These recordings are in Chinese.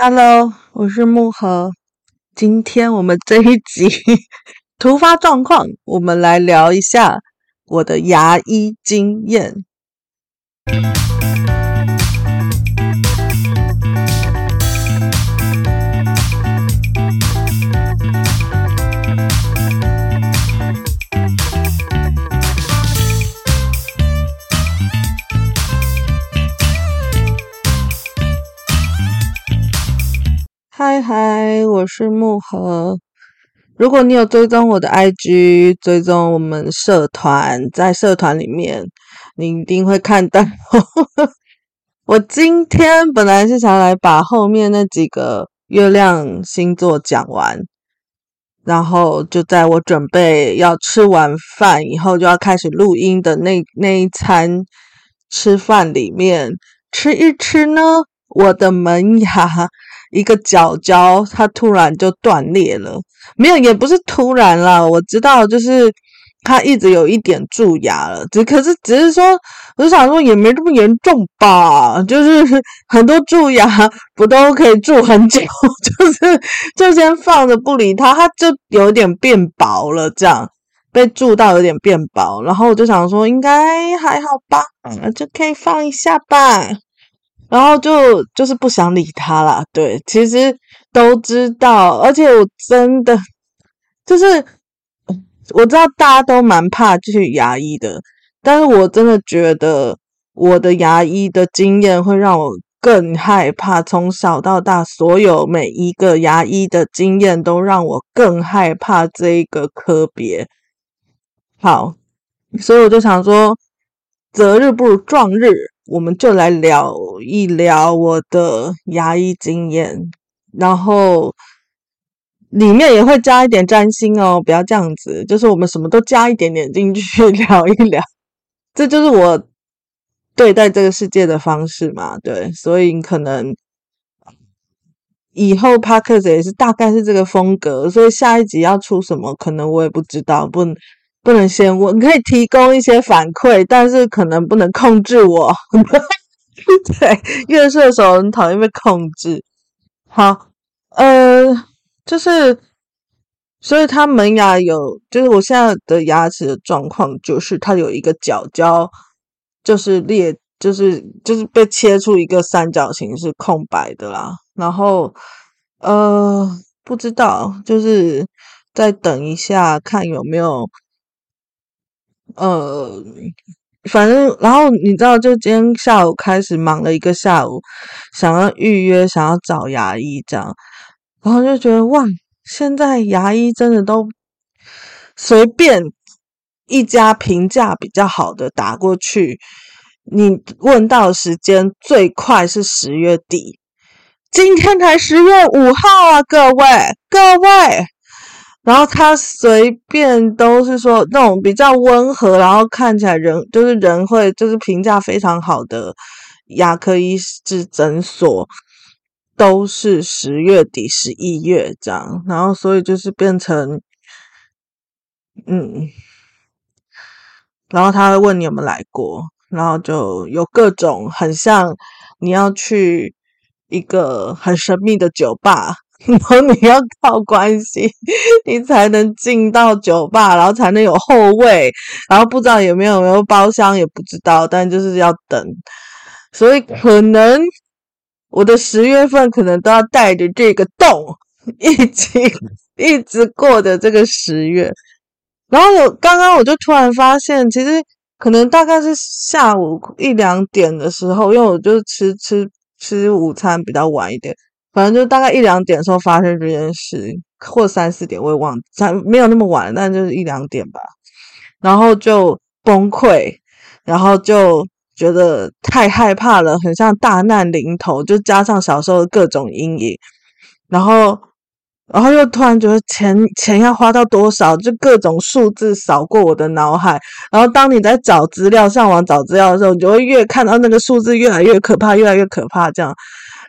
Hello，我是木盒。今天我们这一集突发状况，我们来聊一下我的牙医经验。嗨嗨，我是木禾。如果你有追踪我的 IG，追踪我们社团，在社团里面，你一定会看到。我今天本来是想来把后面那几个月亮星座讲完，然后就在我准备要吃完饭以后，就要开始录音的那那一餐吃饭里面吃一吃呢，我的门牙。一个角胶，它突然就断裂了，没有，也不是突然啦，我知道，就是它一直有一点蛀牙了，只可是只是说，我就想说也没这么严重吧，就是很多蛀牙不都可以蛀很久，就是就先放着不理它，它就有点变薄了，这样被蛀到有点变薄，然后我就想说应该还好吧，嗯，就可以放一下吧。然后就就是不想理他啦，对，其实都知道，而且我真的就是我知道大家都蛮怕去牙医的，但是我真的觉得我的牙医的经验会让我更害怕，从小到大所有每一个牙医的经验都让我更害怕这一个科别。好，所以我就想说，择日不如撞日。我们就来聊一聊我的牙医经验，然后里面也会加一点占星哦，不要这样子，就是我们什么都加一点点进去 聊一聊，这就是我对待这个世界的方式嘛，对，所以可能以后 Podcast 也是大概是这个风格，所以下一集要出什么，可能我也不知道，不。不能先问，可以提供一些反馈，但是可能不能控制我。对，月射手很讨厌被控制。好，呃，就是，所以他门牙有，就是我现在的牙齿的状况，就是它有一个角胶，就是裂，就是就是被切出一个三角形，是空白的啦。然后，呃，不知道，就是再等一下，看有没有。呃，反正然后你知道，就今天下午开始忙了一个下午，想要预约，想要找牙医这样，然后就觉得哇，现在牙医真的都随便一家评价比较好的打过去，你问到时间最快是十月底，今天才十月五号啊，各位各位。然后他随便都是说那种比较温和，然后看起来人就是人会就是评价非常好的牙科医治诊所，都是十月底十一月这样。然后所以就是变成，嗯，然后他会问你有没有来过，然后就有各种很像你要去一个很神秘的酒吧。然后你要靠关系，你才能进到酒吧，然后才能有后位，然后不知道有没有有没有包厢也不知道，但就是要等，所以可能我的十月份可能都要带着这个洞 一起一直过的这个十月。然后有刚刚我就突然发现，其实可能大概是下午一两点的时候，因为我就吃吃吃午餐比较晚一点。反正就大概一两点的时候发生这件事，或三四点我也忘，三没有那么晚，但就是一两点吧。然后就崩溃，然后就觉得太害怕了，很像大难临头，就加上小时候的各种阴影，然后，然后又突然觉得钱钱要花到多少，就各种数字扫过我的脑海。然后当你在找资料、上网找资料的时候，你就会越看到那个数字越来越可怕，越来越可怕，这样。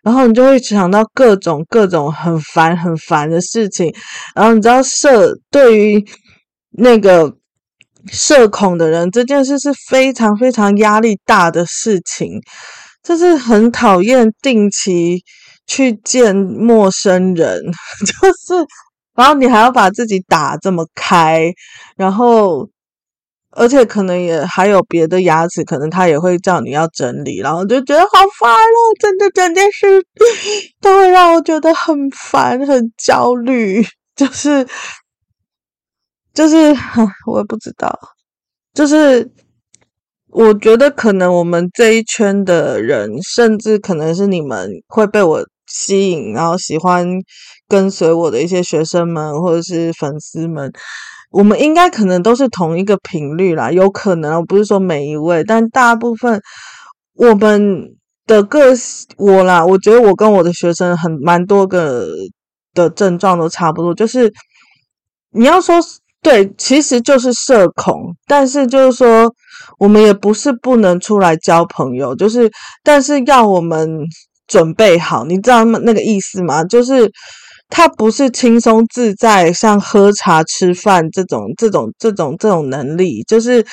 然后你就会想到各种各种很烦很烦的事情，然后你知道社对于那个社恐的人，这件事是非常非常压力大的事情，就是很讨厌定期去见陌生人，就是，然后你还要把自己打这么开，然后。而且可能也还有别的牙齿，可能他也会叫你要整理，然后就觉得好烦哦！真的整件事 都会让我觉得很烦、很焦虑，就是就是，我也不知道，就是我觉得可能我们这一圈的人，甚至可能是你们会被我吸引，然后喜欢跟随我的一些学生们或者是粉丝们。我们应该可能都是同一个频率啦，有可能，不是说每一位，但大部分我们的个我啦，我觉得我跟我的学生很蛮多个的症状都差不多，就是你要说对，其实就是社恐，但是就是说我们也不是不能出来交朋友，就是但是要我们准备好，你知道那个意思吗？就是。他不是轻松自在，像喝茶吃饭这种、这种、这种、这种能力，就是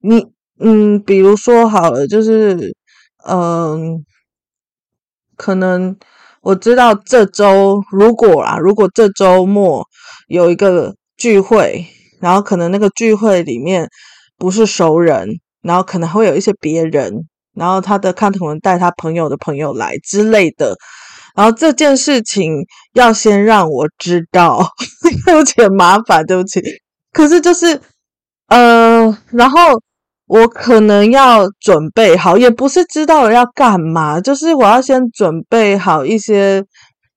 你，嗯，比如说好了，就是，嗯、可能我知道这周如果啊，如果这周末有一个聚会，然后可能那个聚会里面不是熟人，然后可能会有一些别人，然后他的看可能带他朋友的朋友来之类的。然后这件事情要先让我知道，有点麻烦，对不起。可是就是，呃，然后我可能要准备好，也不是知道了要干嘛，就是我要先准备好一些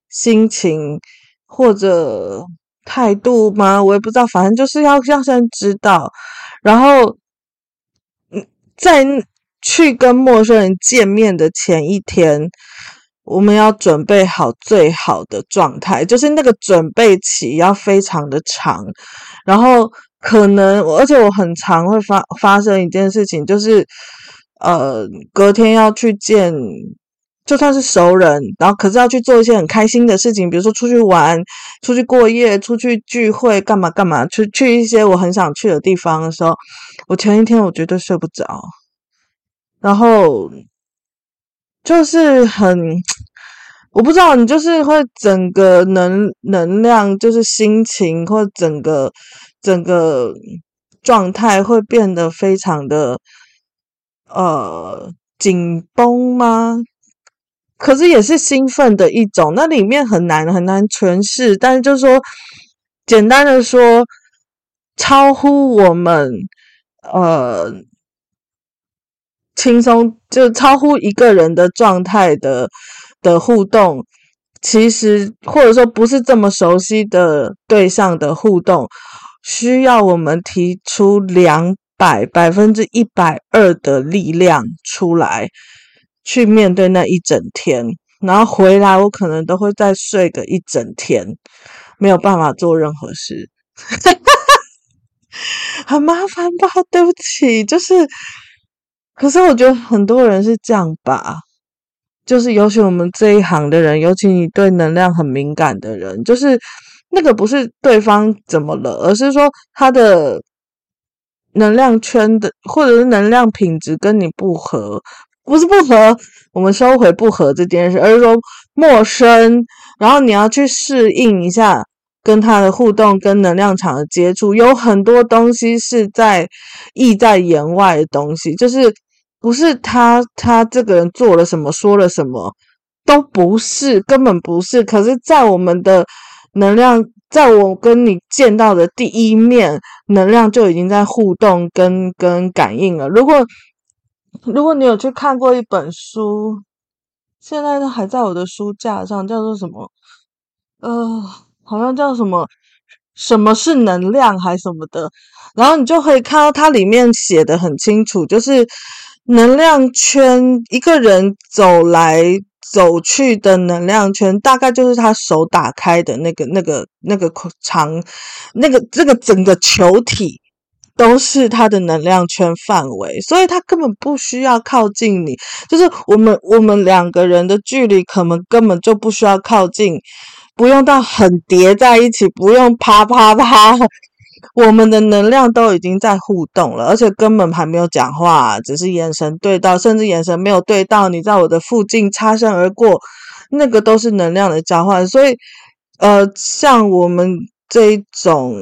心情或者态度吗？我也不知道，反正就是要要先知道，然后，嗯，在去跟陌生人见面的前一天。我们要准备好最好的状态，就是那个准备期要非常的长，然后可能，而且我很常会发发生一件事情，就是呃，隔天要去见，就算是熟人，然后可是要去做一些很开心的事情，比如说出去玩、出去过夜、出去聚会，干嘛干嘛，去去一些我很想去的地方的时候，我前一天我绝对睡不着，然后。就是很，我不知道，你就是会整个能能量，就是心情或整个整个状态会变得非常的呃紧绷吗？可是也是兴奋的一种，那里面很难很难诠释，但是就是说，简单的说，超乎我们呃。轻松就超乎一个人的状态的的互动，其实或者说不是这么熟悉的对象的互动，需要我们提出两百百分之一百二的力量出来，去面对那一整天，然后回来我可能都会再睡个一整天，没有办法做任何事，很麻烦吧？对不起，就是。可是我觉得很多人是这样吧，就是尤其我们这一行的人，尤其你对能量很敏感的人，就是那个不是对方怎么了，而是说他的能量圈的或者是能量品质跟你不合，不是不合，我们收回不合这件事，而是说陌生，然后你要去适应一下。跟他的互动，跟能量场的接触，有很多东西是在意在言外的东西，就是不是他他这个人做了什么，说了什么，都不是，根本不是。可是，在我们的能量，在我跟你见到的第一面，能量就已经在互动跟跟感应了。如果如果你有去看过一本书，现在都还在我的书架上，叫做什么？呃。好像叫什么，什么是能量还什么的，然后你就可以看到它里面写的很清楚，就是能量圈，一个人走来走去的能量圈，大概就是他手打开的那个、那个、那个长，那个这个整个球体都是他的能量圈范围，所以他根本不需要靠近你，就是我们我们两个人的距离，可能根本就不需要靠近。不用到很叠在一起，不用啪啪啪，我们的能量都已经在互动了，而且根本还没有讲话，只是眼神对到，甚至眼神没有对到，你在我的附近擦身而过，那个都是能量的交换。所以，呃，像我们这种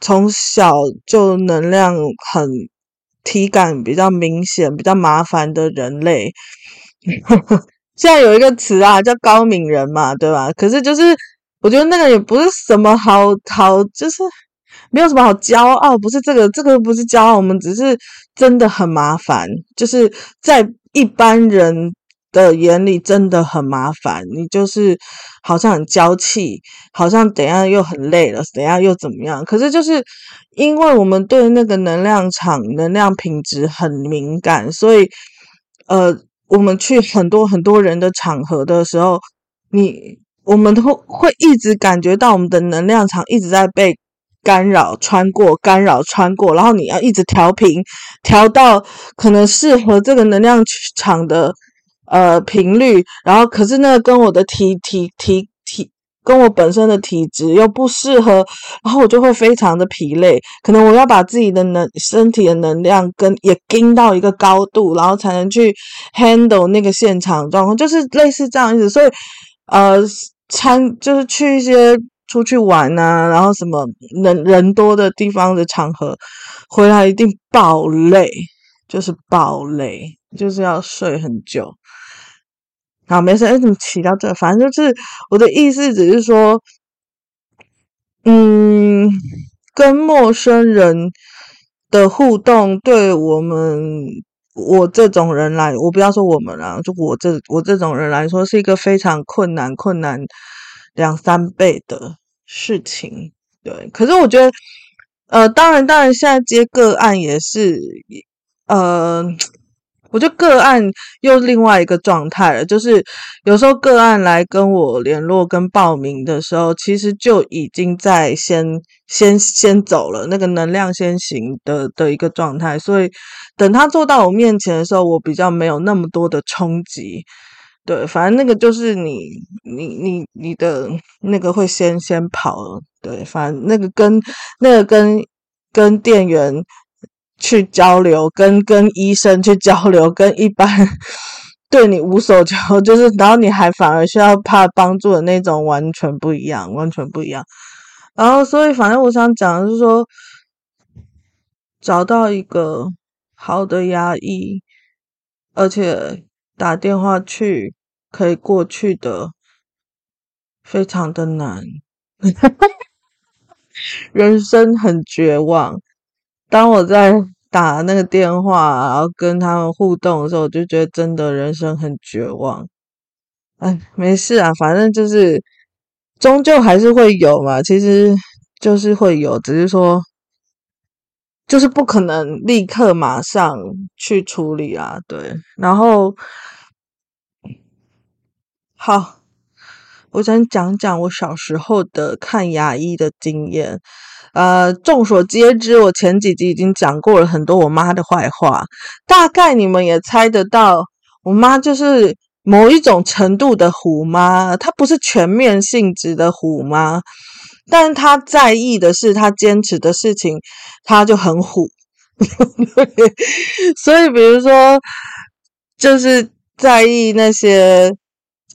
从小就能量很体感比较明显、比较麻烦的人类，现在有一个词啊，叫高敏人嘛，对吧？可是就是。我觉得那个也不是什么好好，就是没有什么好骄傲，不是这个，这个不是骄傲，我们只是真的很麻烦，就是在一般人的眼里真的很麻烦。你就是好像很娇气，好像等下又很累了，等下又怎么样？可是就是因为我们对那个能量场、能量品质很敏感，所以呃，我们去很多很多人的场合的时候，你。我们都会一直感觉到我们的能量场一直在被干扰、穿过、干扰、穿过，然后你要一直调频，调到可能适合这个能量场的呃频率，然后可是那跟我的体体体体跟我本身的体质又不适合，然后我就会非常的疲累。可能我要把自己的能身体的能量跟也跟到一个高度，然后才能去 handle 那个现场状况，就是类似这样子。所以呃。参就是去一些出去玩啊，然后什么人人多的地方的场合，回来一定爆累，就是爆累，就是要睡很久。好，没事，哎，怎么提到这？反正就是我的意思，只是说，嗯，跟陌生人的互动，对我们。我这种人来，我不要说我们了，就我这我这种人来说，是一个非常困难、困难两三倍的事情。对，可是我觉得，呃，当然，当然，现在接个案也是，呃。我觉得个案又另外一个状态了，就是有时候个案来跟我联络跟报名的时候，其实就已经在先先先走了，那个能量先行的的一个状态，所以等他坐到我面前的时候，我比较没有那么多的冲击。对，反正那个就是你你你你的那个会先先跑了，对，反正那个跟那个跟跟店员。去交流，跟跟医生去交流，跟一般 对你无所求，就是然后你还反而需要怕帮助的那种，完全不一样，完全不一样。然后，所以反正我想讲的是说，找到一个好的牙医，而且打电话去可以过去的，非常的难，人生很绝望。当我在打那个电话，然后跟他们互动的时候，我就觉得真的人生很绝望。哎，没事啊，反正就是终究还是会有嘛，其实就是会有，只是说就是不可能立刻马上去处理啊。对，然后好，我想讲讲我小时候的看牙医的经验。呃，众所皆知，我前几集已经讲过了很多我妈的坏话，大概你们也猜得到，我妈就是某一种程度的虎妈，她不是全面性质的虎妈，但她在意的是她坚持的事情，她就很虎。所以，比如说，就是在意那些。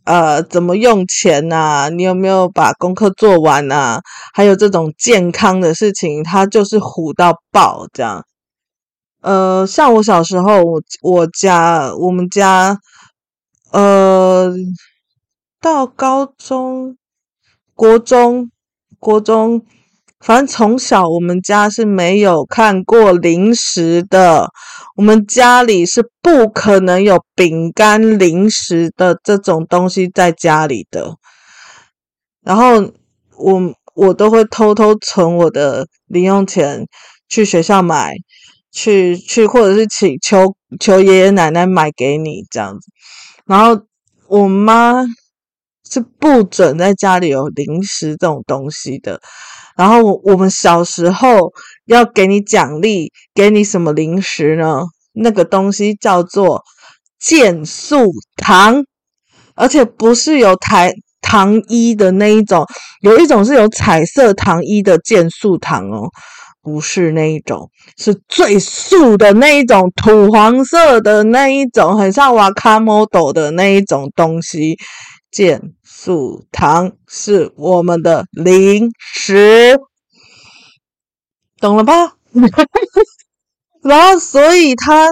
呃，怎么用钱呐？你有没有把功课做完呐？还有这种健康的事情，他就是虎到爆这样。呃，像我小时候，我我家我们家，呃，到高中、国中、国中。反正从小我们家是没有看过零食的，我们家里是不可能有饼干、零食的这种东西在家里的。然后我我都会偷偷存我的零用钱去学校买，去去或者是请求求爷爷奶奶买给你这样子。然后我妈是不准在家里有零食这种东西的。然后我我们小时候要给你奖励，给你什么零食呢？那个东西叫做健素糖，而且不是有台糖衣的那一种，有一种是有彩色糖衣的健素糖哦，不是那一种，是最素的那一种，土黄色的那一种，很像瓦卡莫豆的那一种东西。健素糖是我们的零食，懂了吧？然后，所以他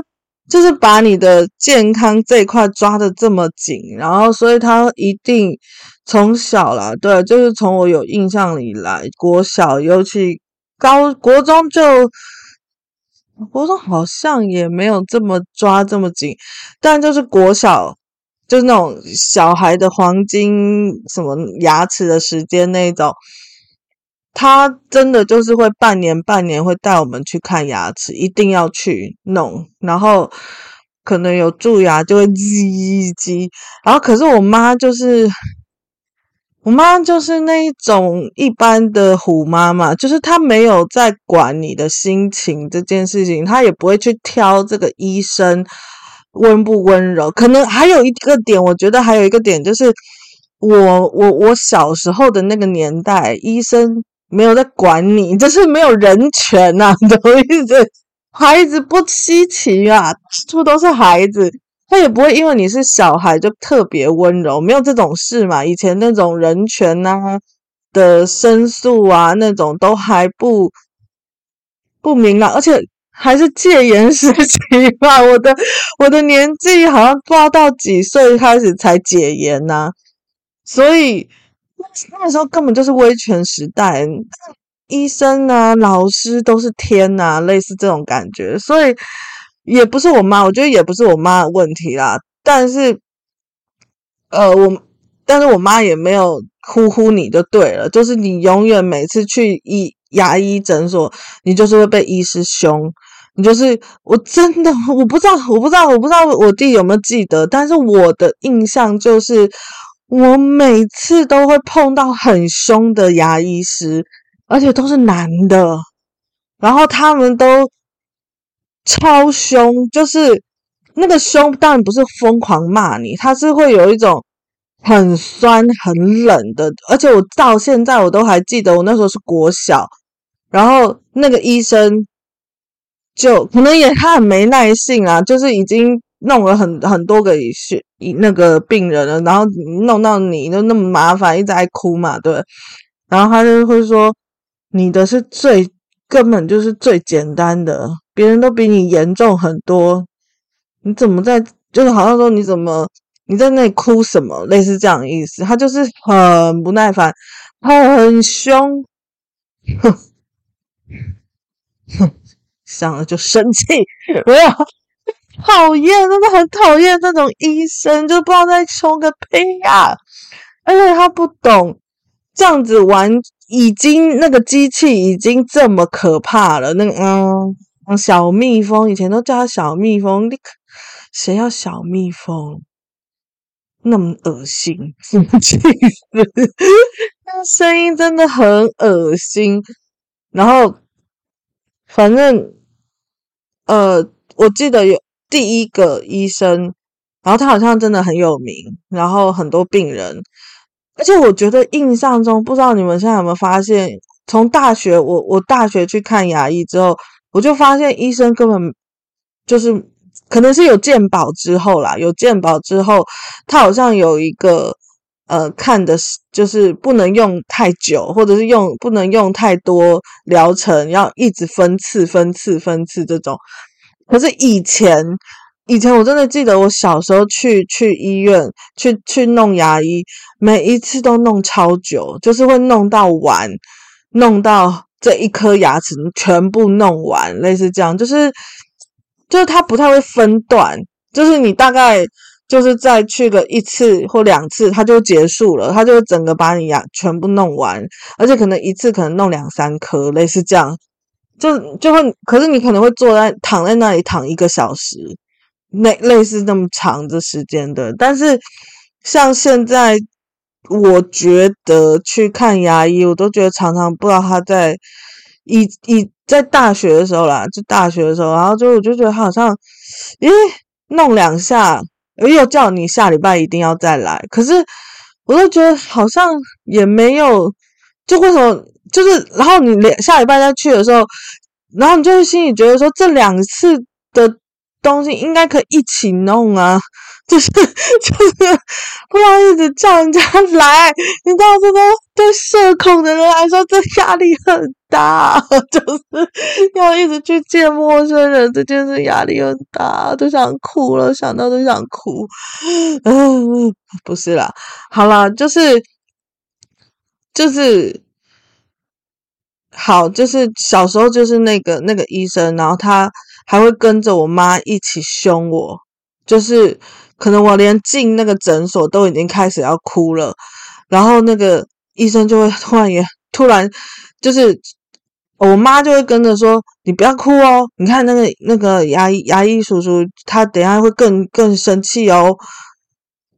就是把你的健康这一块抓的这么紧，然后，所以他一定从小啦，对，就是从我有印象以来，国小尤其高国中就，国中好像也没有这么抓这么紧，但就是国小，就是那种小孩的黄金什么牙齿的时间那种。他真的就是会半年半年会带我们去看牙齿，一定要去弄，然后可能有蛀牙就会叽叽叽，然后可是我妈就是我妈就是那一种一般的虎妈妈，就是她没有在管你的心情这件事情，她也不会去挑这个医生温不温柔。可能还有一个点，我觉得还有一个点就是我我我小时候的那个年代，医生。没有在管你，就是没有人权呐、啊，懂意思？孩子不稀奇啊，处都是孩子，他也不会因为你是小孩就特别温柔，没有这种事嘛。以前那种人权啊的申诉啊，那种都还不不明朗，而且还是戒严时期吧。我的我的年纪好像不知道到几岁开始才解严呐、所以。那时候根本就是威权时代，医生啊、老师都是天呐、类似这种感觉，所以也不是我妈，我觉得也不是我妈的问题啦。但是，呃，我，但是我妈也没有呼呼你就对了，就是你永远每次去医牙医诊所，你就是会被医师凶，你就是我真的我不知道，我不知道，我不知道我弟有没有记得，但是我的印象就是。我每次都会碰到很凶的牙医师，而且都是男的，然后他们都超凶，就是那个凶当然不是疯狂骂你，他是会有一种很酸很冷的，而且我到现在我都还记得，我那时候是国小，然后那个医生就可能也他很没耐性啊，就是已经。弄了很很多个是那个病人了，然后弄到你都那么麻烦，一直在哭嘛，对。然后他就会说，你的是最根本就是最简单的，别人都比你严重很多，你怎么在就是好像说你怎么你在那里哭什么，类似这样的意思。他就是很不耐烦，他很凶，哼 哼哼，想了就生气，没有。讨厌，真的很讨厌这种医生，就不知道在凶个屁呀！而且他不懂这样子玩，已经那个机器已经这么可怕了。那个嗯，小蜜蜂以前都叫它小蜜蜂，你谁要小蜜蜂？那么恶心，生气死！那声音真的很恶心。然后，反正呃，我记得有。第一个医生，然后他好像真的很有名，然后很多病人，而且我觉得印象中，不知道你们现在有没有发现，从大学我我大学去看牙医之后，我就发现医生根本就是可能是有鉴宝之后啦，有鉴宝之后，他好像有一个呃看的是就是不能用太久，或者是用不能用太多疗程，要一直分次分次分次这种。可是以前，以前我真的记得我小时候去去医院去去弄牙医，每一次都弄超久，就是会弄到完，弄到这一颗牙齿全部弄完，类似这样，就是就是他不太会分段，就是你大概就是再去个一次或两次，他就结束了，他就整个把你牙全部弄完，而且可能一次可能弄两三颗，类似这样。就就会，可是你可能会坐在躺在那里躺一个小时，类类似那么长的时间的。但是像现在，我觉得去看牙医，我都觉得常常不知道他在以以在大学的时候啦，就大学的时候，然后就我就觉得他好像，咦，弄两下，又叫你下礼拜一定要再来。可是我都觉得好像也没有，就为什么？就是，然后你连下礼拜再去的时候，然后你就会心里觉得说，这两次的东西应该可以一起弄啊，就是就是不要一直叫人家来，你知道这个对社恐的人来说，这压力很大，就是要一直去见陌生人，这件事压力很大，都想哭了，想到都想哭。嗯，不是啦，好啦，就是就是。好，就是小时候就是那个那个医生，然后他还会跟着我妈一起凶我，就是可能我连进那个诊所都已经开始要哭了，然后那个医生就会突然也突然就是我妈就会跟着说：“你不要哭哦，你看那个那个牙医牙医叔叔他等下会更更生气哦。”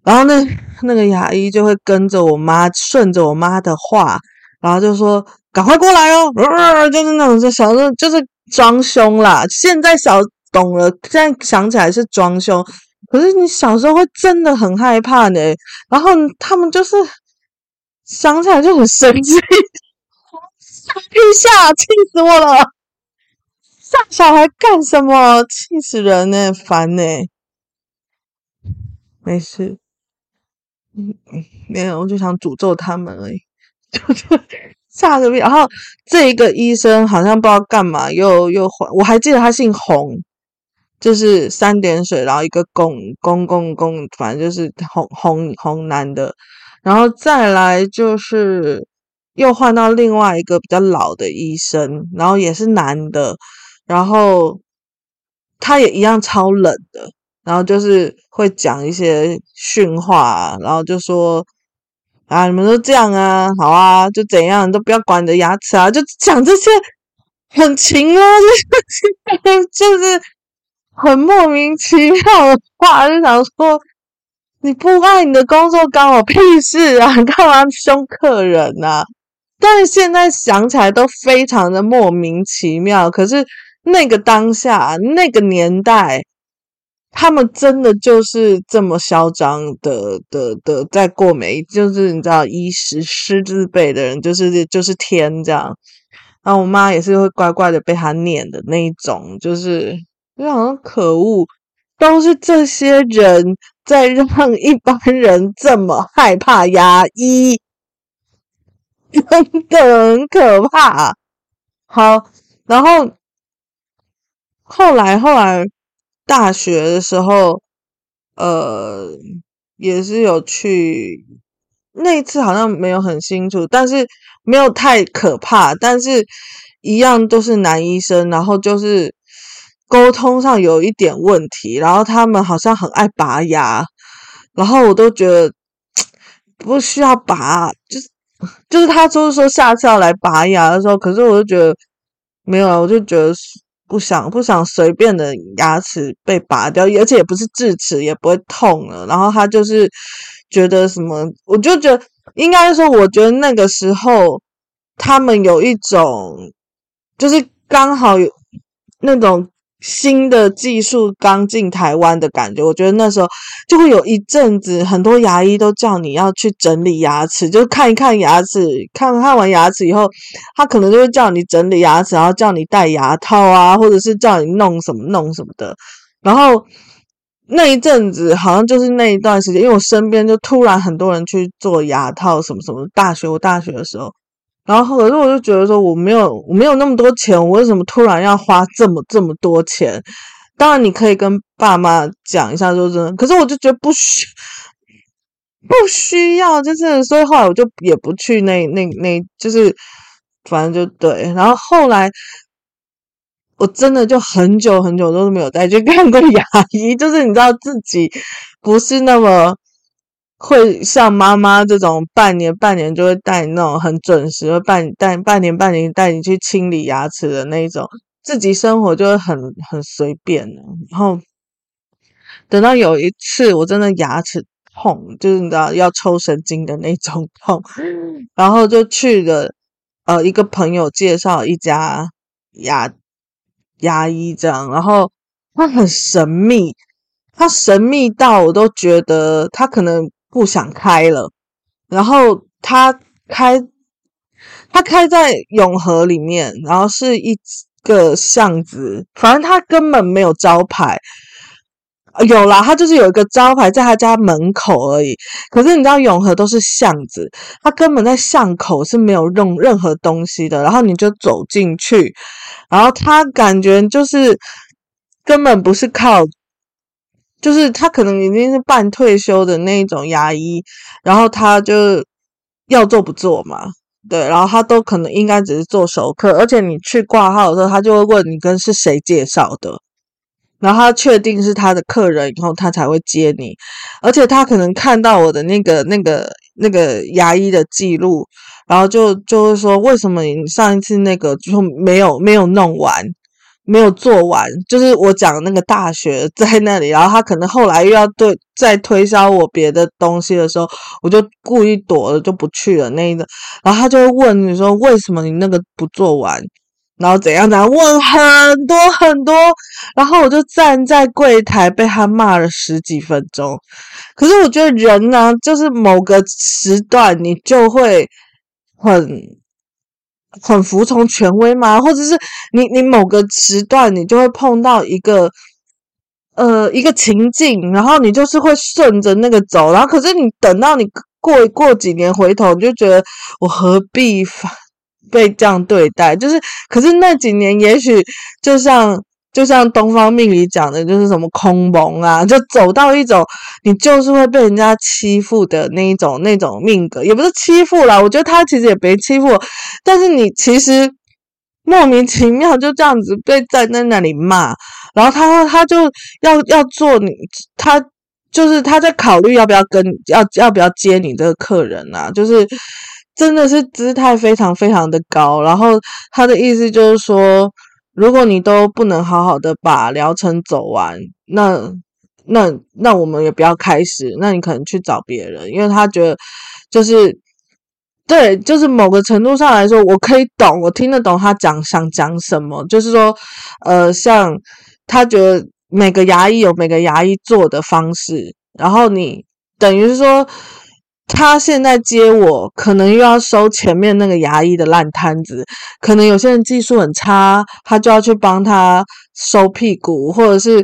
然后那那个牙医就会跟着我妈顺着我妈的话，然后就说。赶快过来哦！呃，就是那种，就小时候就是装凶啦。现在小懂了，现在想起来是装凶。可是你小时候会真的很害怕呢。然后他们就是想起来就很生气，吓一吓，气死我了！吓小孩干什么？气死人呢，烦呢。没事，嗯嗯，没有，我就想诅咒他们而已，就是。吓个屁！然后这一个医生好像不知道干嘛，又又换。我还记得他姓洪，就是三点水，然后一个公公公公，反正就是红红红男的。然后再来就是又换到另外一个比较老的医生，然后也是男的，然后他也一样超冷的，然后就是会讲一些训话，然后就说。啊！你们都这样啊？好啊，就怎样都不要管你的牙齿啊！就讲这些很勤啊，就是 就是很莫名其妙的话，就想说你不爱你的工作关我屁事啊！你 干嘛凶客人啊？但是现在想起来都非常的莫名其妙。可是那个当下，那个年代。他们真的就是这么嚣张的的的，在过每，就是你知道，医师师字辈的人，就是就是天这样。然后我妈也是会乖乖的被他念的那一种，就是就好像可恶，都是这些人在让一般人这么害怕牙医，真的很可怕。好，然后后来后来。大学的时候，呃，也是有去，那一次好像没有很清楚，但是没有太可怕，但是一样都是男医生，然后就是沟通上有一点问题，然后他们好像很爱拔牙，然后我都觉得 不需要拔，就是 就是他就是说下次要来拔牙的时候，可是我就觉得没有了，我就觉得。不想不想随便的牙齿被拔掉，而且也不是智齿，也不会痛了。然后他就是觉得什么，我就觉得应该说，我觉得那个时候他们有一种，就是刚好有那种。新的技术刚进台湾的感觉，我觉得那时候就会有一阵子，很多牙医都叫你要去整理牙齿，就看一看牙齿，看看完牙齿以后，他可能就会叫你整理牙齿，然后叫你戴牙套啊，或者是叫你弄什么弄什么的。然后那一阵子好像就是那一段时间，因为我身边就突然很多人去做牙套什么什么。大学我大学的时候。然后，可是我就觉得说，我没有，我没有那么多钱，我为什么突然要花这么这么多钱？当然，你可以跟爸妈讲一下，说真的。可是，我就觉得不需不需要，就是所以后来我就也不去那那那，就是反正就对。然后后来我真的就很久很久都是没有再去看过牙医，就是你知道自己不是那么。会像妈妈这种半年半年就会带你那种很准时，会半带半年半年带你去清理牙齿的那一种，自己生活就会很很随便的。然后等到有一次我真的牙齿痛，就是你知道要抽神经的那种痛，然后就去了呃一个朋友介绍一家牙牙医这样，然后他很神秘，他神秘到我都觉得他可能。不想开了，然后他开，他开在永和里面，然后是一个巷子，反正他根本没有招牌，有啦，他就是有一个招牌在他家门口而已。可是你知道永和都是巷子，他根本在巷口是没有用任何东西的。然后你就走进去，然后他感觉就是根本不是靠，就是他可能已经是半退休的那种牙医，然后他就要做不做嘛，对，然后他都可能应该只是做熟客，而且你去挂号的时候，他就会问你跟是谁介绍的。然后他确定是他的客人以后，他才会接你。而且他可能看到我的那个、那个、那个牙医的记录，然后就就会说：为什么你上一次那个就没有没有弄完，没有做完？就是我讲那个大学在那里，然后他可能后来又要对再推销我别的东西的时候，我就故意躲了，就不去了那一个。然后他就会问你说：为什么你那个不做完？然后怎样怎样问很多很多，然后我就站在柜台被他骂了十几分钟。可是我觉得人呢、就是某个时段你就会很很服从权威吗，或者是你你某个时段你就会碰到一个呃一个情境，然后你就是会顺着那个走，然后可是你等到你过过几年回头，你就觉得我何必。被这样对待，就是，可是那几年，也许就像就像东方命理讲的，就是什么空蒙啊，就走到一种你就是会被人家欺负的那一种那种命格，也不是欺负啦，我觉得他其实也没欺负，但是你其实莫名其妙就这样子被站在那里骂，然后他他就要要做你，他就是他在考虑要不要跟要要不要接你这个客人啊，就是。真的是姿态非常非常的高，然后他的意思就是说，如果你都不能好好的把疗程走完，那那那我们也不要开始，那你可能去找别人，因为他觉得就是对，就是某个程度上来说，我可以懂，我听得懂他讲想讲什么，就是说，呃，像他觉得每个牙医有每个牙医做的方式，然后你等于是说。他现在接我，可能又要收前面那个牙医的烂摊子。可能有些人技术很差，他就要去帮他收屁股，或者是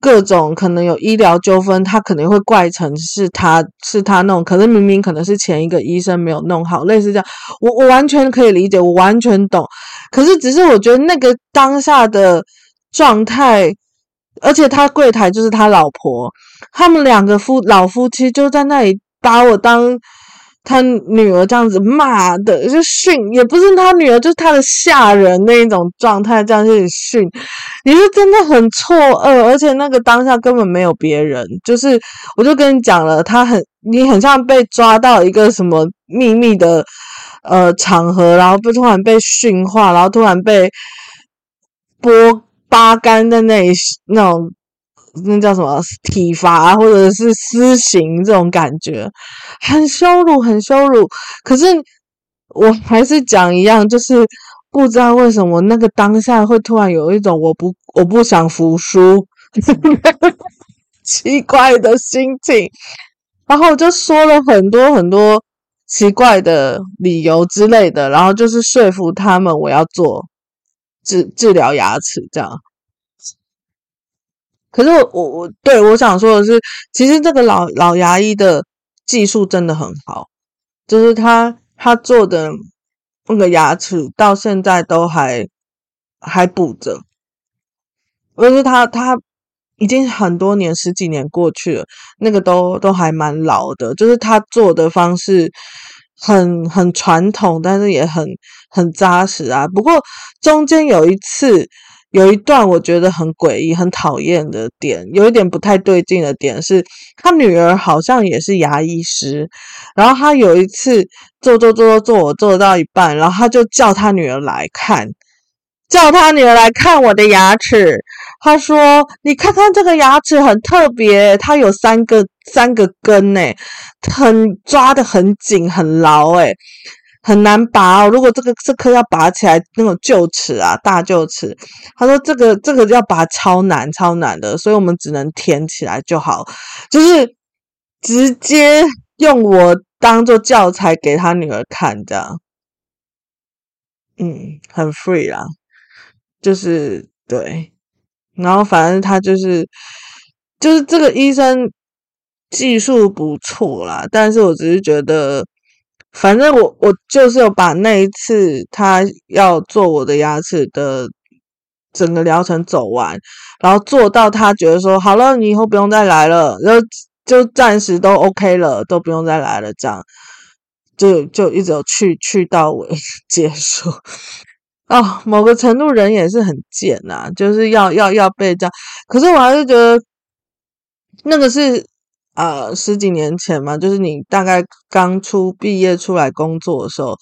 各种可能有医疗纠纷，他可能会怪成是他是他弄，可是明明可能是前一个医生没有弄好，类似这样。我我完全可以理解，我完全懂。可是只是我觉得那个当下的状态，而且他柜台就是他老婆，他们两个夫老夫妻就在那里。把我当他女儿这样子骂的，就训，也不是他女儿，就是他的下人那一种状态，这样去训，你是真的很错愕，而且那个当下根本没有别人，就是我就跟你讲了，他很，你很像被抓到一个什么秘密的呃场合，然后不突然被训话，然后突然被剥扒干在那里那种。那叫什么体罚，或者是私刑这种感觉，很羞辱，很羞辱。可是我还是讲一样，就是不知道为什么那个当下会突然有一种我不我不想服输 奇怪的心情，然后我就说了很多很多奇怪的理由之类的，然后就是说服他们我要做治治疗牙齿这样。可是我我我对我想说的是，其实这个老老牙医的技术真的很好，就是他他做的那个牙齿到现在都还还补着，而是他他已经很多年十几年过去了，那个都都还蛮老的，就是他做的方式很很传统，但是也很很扎实啊。不过中间有一次。有一段我觉得很诡异、很讨厌的点，有一点不太对劲的点是，他女儿好像也是牙医师，然后他有一次做做做做做，我做到一半，然后他就叫他女儿来看，叫他女儿来看我的牙齿。他说：“你看看这个牙齿很特别，它有三个三个根，诶，很抓得很紧、很牢，诶。”很难拔哦，如果这个这颗要拔起来，那种臼齿啊，大臼齿，他说这个这个要拔超难超难的，所以我们只能填起来就好，就是直接用我当做教材给他女儿看这样，嗯，很 free 啦，就是对，然后反正他就是。就是这个医生技术不错啦，但是我只是觉得，反正我我就是有把那一次他要做我的牙齿的整个疗程走完，然后做到他觉得说好了，你以后不用再来了，然后就暂时都 OK 了，都不用再来了，这样就就一直有去去到尾 结束。哦，某个程度人也是很贱呐、啊，就是要要要被这样，可是我还是觉得那个是呃十几年前嘛，就是你大概刚出毕业出来工作的时候。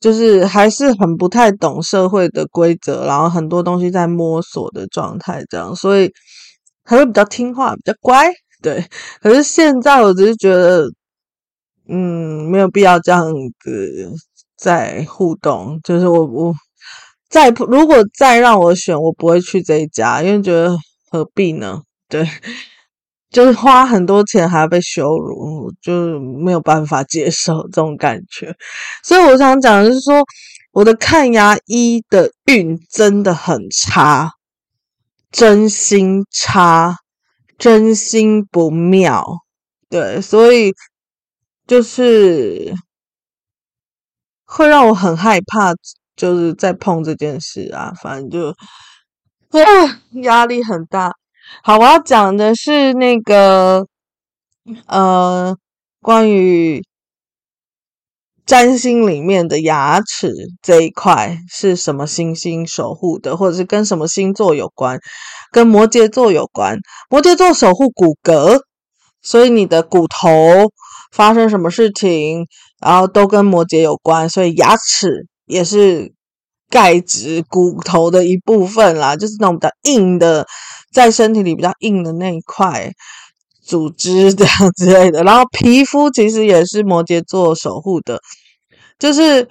就是还是很不太懂社会的规则，然后很多东西在摸索的状态，这样，所以还会比较听话，比较乖，对。可是现在我只是觉得，嗯，没有必要这样子再互动。就是我我再如果再让我选，我不会去这一家，因为觉得何必呢？对。就是花很多钱还要被羞辱，就没有办法接受这种感觉。所以我想讲的是说，我的看牙医的运真的很差，真心差，真心不妙。对，所以就是会让我很害怕，就是在碰这件事啊，反正就啊压力很大。好，我要讲的是那个呃，关于占星里面的牙齿这一块是什么星星守护的，或者是跟什么星座有关？跟摩羯座有关。摩羯座守护骨骼，所以你的骨头发生什么事情，然后都跟摩羯有关，所以牙齿也是钙质骨头的一部分啦，就是那种比较硬的。在身体里比较硬的那一块组织这样之类的，然后皮肤其实也是摩羯座守护的，就是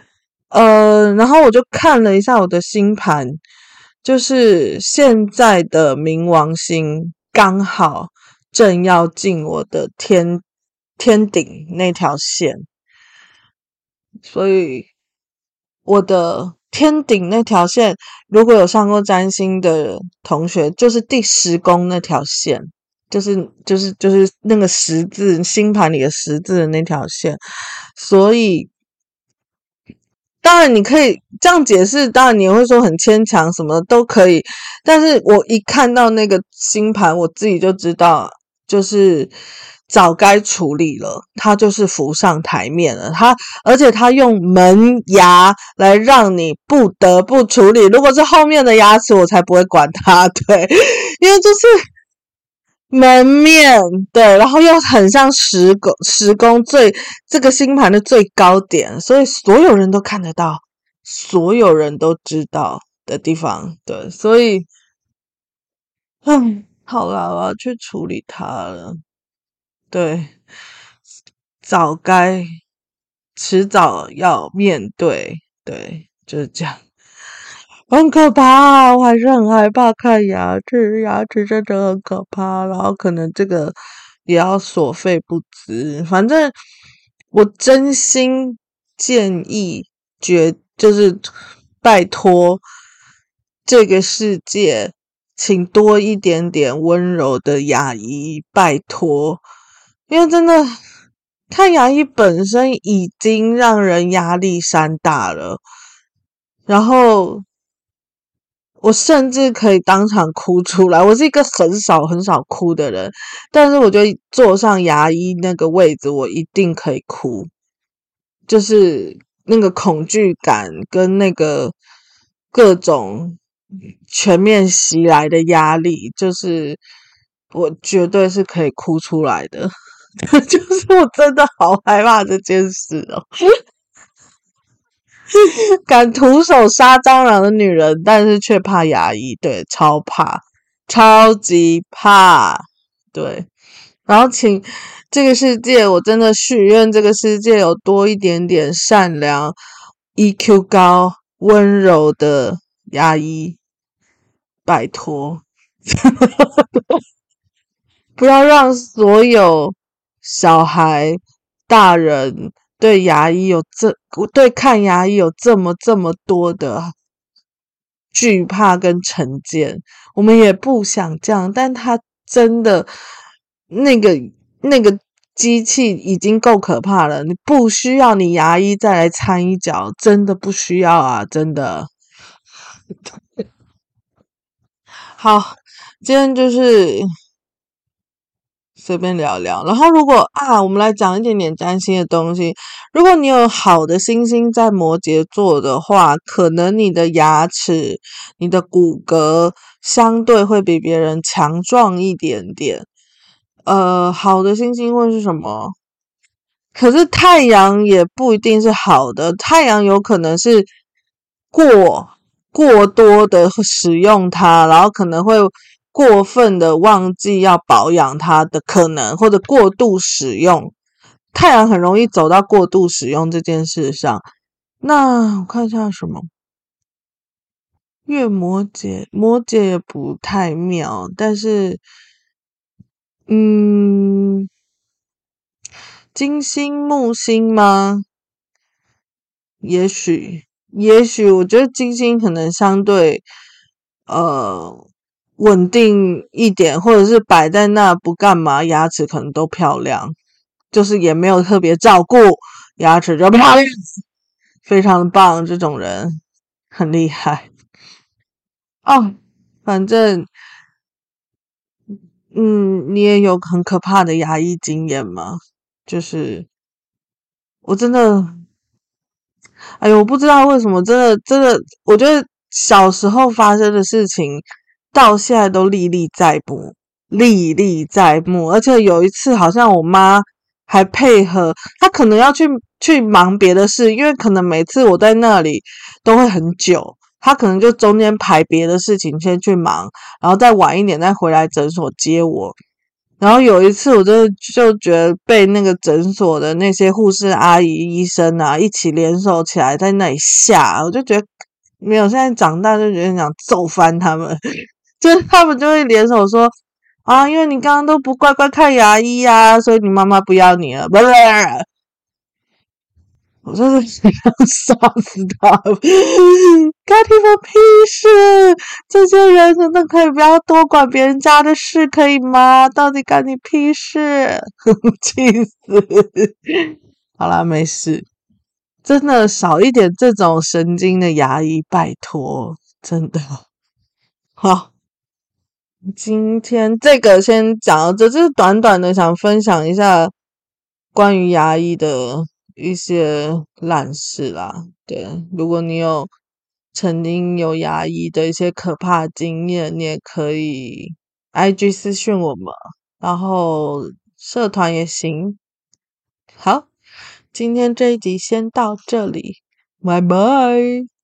呃，然后我就看了一下我的星盘，就是现在的冥王星刚好正要进我的天天顶那条线，所以我的。天顶那条线，如果有上过占星的同学，就是第十宫那条线，就是就是就是那个十字星盘里的十字的那条线。所以，当然你可以这样解释，当然你会说很牵强，什么都可以。但是我一看到那个星盘，我自己就知道，就是。早该处理了，他就是浮上台面了。他而且他用门牙来让你不得不处理。如果是后面的牙齿，我才不会管他。对，因为就是门面对，然后又很像十宫十宫最这个星盘的最高点，所以所有人都看得到，所有人都知道的地方。对，所以，嗯，好了，我要去处理它了。对，早该，迟早要面对，对，就是这样，很可怕，我还是很害怕看牙齿，牙齿真的很可怕，然后可能这个也要所费不值，反正我真心建议，绝就是拜托这个世界，请多一点点温柔的牙医，拜托。因为真的看牙医本身已经让人压力山大了，然后我甚至可以当场哭出来。我是一个很少很少哭的人，但是我觉得坐上牙医那个位置，我一定可以哭，就是那个恐惧感跟那个各种全面袭来的压力，就是我绝对是可以哭出来的。就是我真的好害怕这件事哦，敢徒手杀蟑螂的女人，但是却怕牙医，对，超怕，超级怕，对。然后请这个世界，我真的许愿，这个世界有多一点点善良、EQ 高、温柔的牙医，拜托，不要让所有。小孩、大人对牙医有这，对看牙医有这么这么多的惧怕跟成见，我们也不想这样，但他真的那个那个机器已经够可怕了，你不需要你牙医再来掺一脚，真的不需要啊，真的。好，今天就是。随便聊聊，然后如果啊，我们来讲一点点占星的东西。如果你有好的星星在摩羯座的话，可能你的牙齿、你的骨骼相对会比别人强壮一点点。呃，好的星星会是什么？可是太阳也不一定是好的，太阳有可能是过过多的使用它，然后可能会。过分的忘记要保养它的可能，或者过度使用，太阳很容易走到过度使用这件事上。那我看一下什么，月摩羯，摩羯也不太妙，但是，嗯，金星、木星吗？也许，也许，我觉得金星可能相对，呃。稳定一点，或者是摆在那不干嘛，牙齿可能都漂亮，就是也没有特别照顾，牙齿就漂亮，非常棒，这种人很厉害哦。反正，嗯，你也有很可怕的牙医经验吗？就是我真的，哎呦，我不知道为什么，真的，真的，我觉得小时候发生的事情。到现在都历历在目，历历在目。而且有一次，好像我妈还配合，她可能要去去忙别的事，因为可能每次我在那里都会很久，她可能就中间排别的事情先去忙，然后再晚一点再回来诊所接我。然后有一次，我就就觉得被那个诊所的那些护士阿姨、医生啊一起联手起来在那里吓，我就觉得没有。现在长大就觉得想揍翻他们。就他们就会联手说啊，因为你刚刚都不乖乖看牙医呀、啊，所以你妈妈不要你了。不是，我说是想杀死他干，你们屁事！这些人真的可以不要多管别人家的事，可以吗？到底干你屁事？气死！好啦，没事，真的少一点这种神经的牙医，拜托，真的好。今天这个先讲到这，就是短短的想分享一下关于牙医的一些烂事啦。对，如果你有曾经有牙医的一些可怕经验，你也可以 IG 私讯我们，然后社团也行。好，今天这一集先到这里，拜拜。